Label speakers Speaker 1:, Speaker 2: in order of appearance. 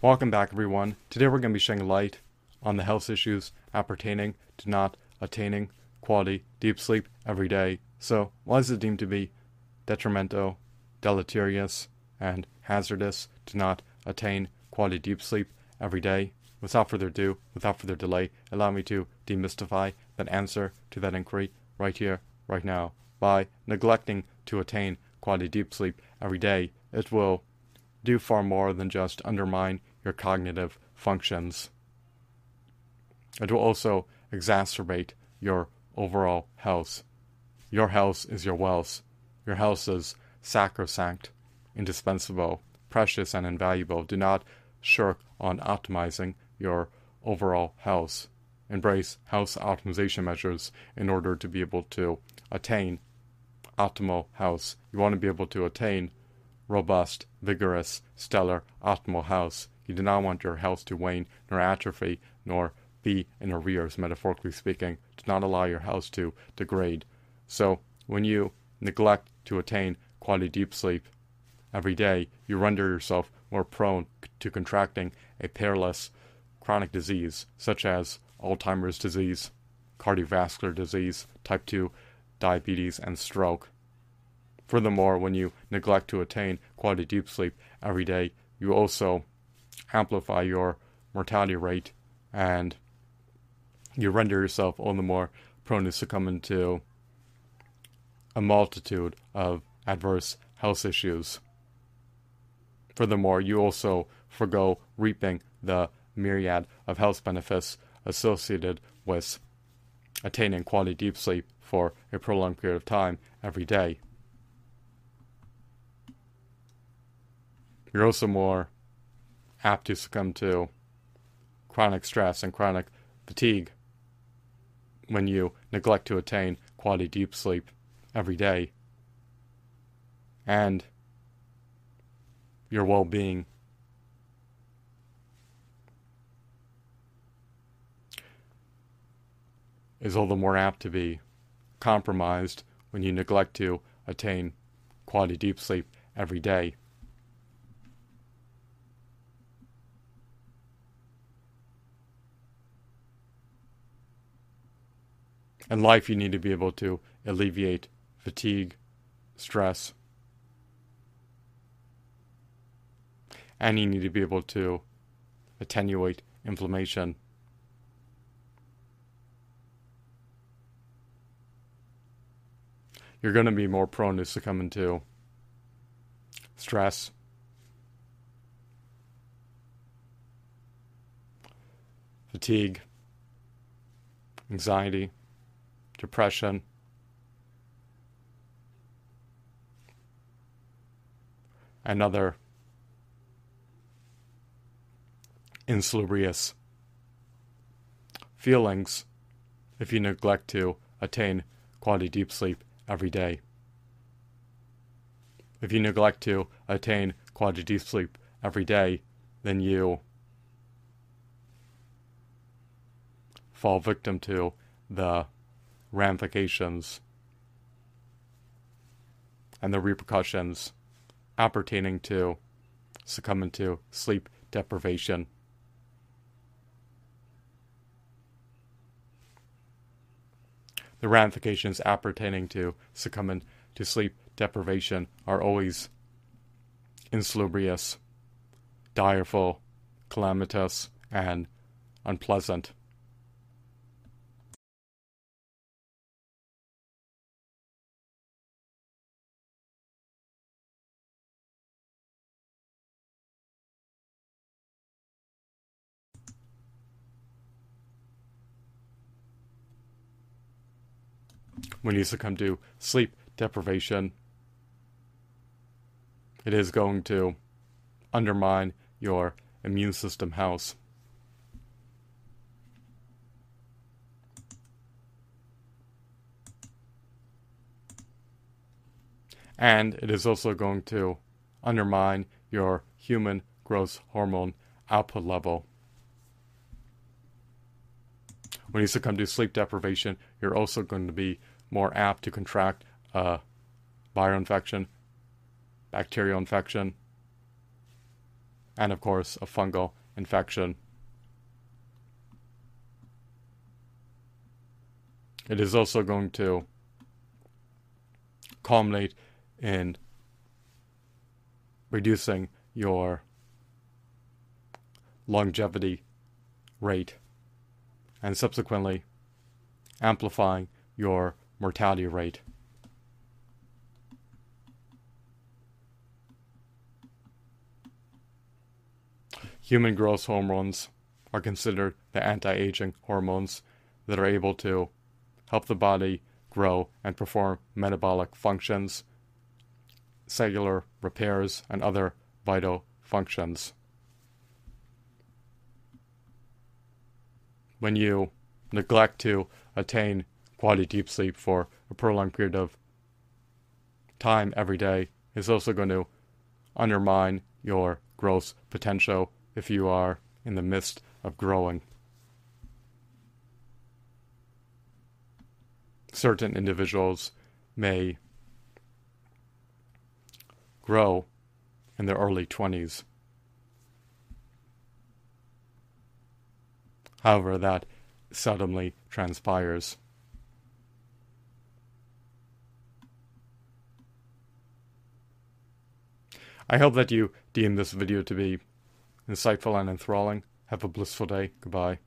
Speaker 1: Welcome back, everyone. Today we're going to be shedding light on the health issues appertaining to not attaining quality deep sleep every day. So, why is it deemed to be detrimental, deleterious, and hazardous to not attain quality deep sleep every day? Without further ado, without further delay, allow me to demystify that answer to that inquiry right here, right now. By neglecting to attain quality deep sleep every day, it will do far more than just undermine your cognitive functions. It will also exacerbate your overall health. Your health is your wealth. Your health is sacrosanct, indispensable, precious, and invaluable. Do not shirk on optimizing your overall health. Embrace health optimization measures in order to be able to attain optimal health. You want to be able to attain robust, vigorous, stellar, optimal health. You do not want your health to wane nor atrophy nor be in arrears, metaphorically speaking. Do not allow your health to degrade. So, when you neglect to attain quality deep sleep every day, you render yourself more prone to contracting a perilous chronic disease such as Alzheimer's disease, cardiovascular disease, type 2 diabetes, and stroke. Furthermore, when you neglect to attain quality deep sleep every day, you also amplify your mortality rate and you render yourself all the more prone to succumb to a multitude of adverse health issues. Furthermore, you also forego reaping the myriad of health benefits associated with attaining quality deep sleep for a prolonged period of time every day. You're also more apt to succumb to chronic stress and chronic fatigue when you neglect to attain quality deep sleep every day. And your well being. Is all the more apt to be compromised when you neglect to attain quality deep sleep every day. In life, you need to be able to alleviate fatigue, stress, and you need to be able to attenuate inflammation. You're going to be more prone to succumbing to stress, fatigue, anxiety, depression, and other insalubrious feelings if you neglect to attain quality deep sleep every day. If you neglect to attain quality deep sleep every day, then you fall victim to the ramifications and the repercussions appertaining to succumbing to sleep deprivation. The ramifications appertaining to succumbing to sleep deprivation are always insalubrious, direful, calamitous, and unpleasant. When you succumb to sleep deprivation, it is going to undermine your immune system health. And it is also going to undermine your human growth hormone output level. When you succumb to sleep deprivation, you're also going to be more apt to contract a viral infection, bacterial infection, and of course a fungal infection. It is also going to culminate in reducing your longevity rate and subsequently amplifying your mortality rate. Human growth hormones are considered the anti aging hormones that are able to help the body grow and perform metabolic functions, cellular repairs, and other vital functions. When you neglect to attain quality deep sleep for a prolonged period of time every day, is also going to undermine your growth potential if you are in the midst of growing. certain individuals may grow in their early 20s. However, that seldomly transpires. I hope that you deem this video to be insightful and enthralling. Have a blissful day. Goodbye.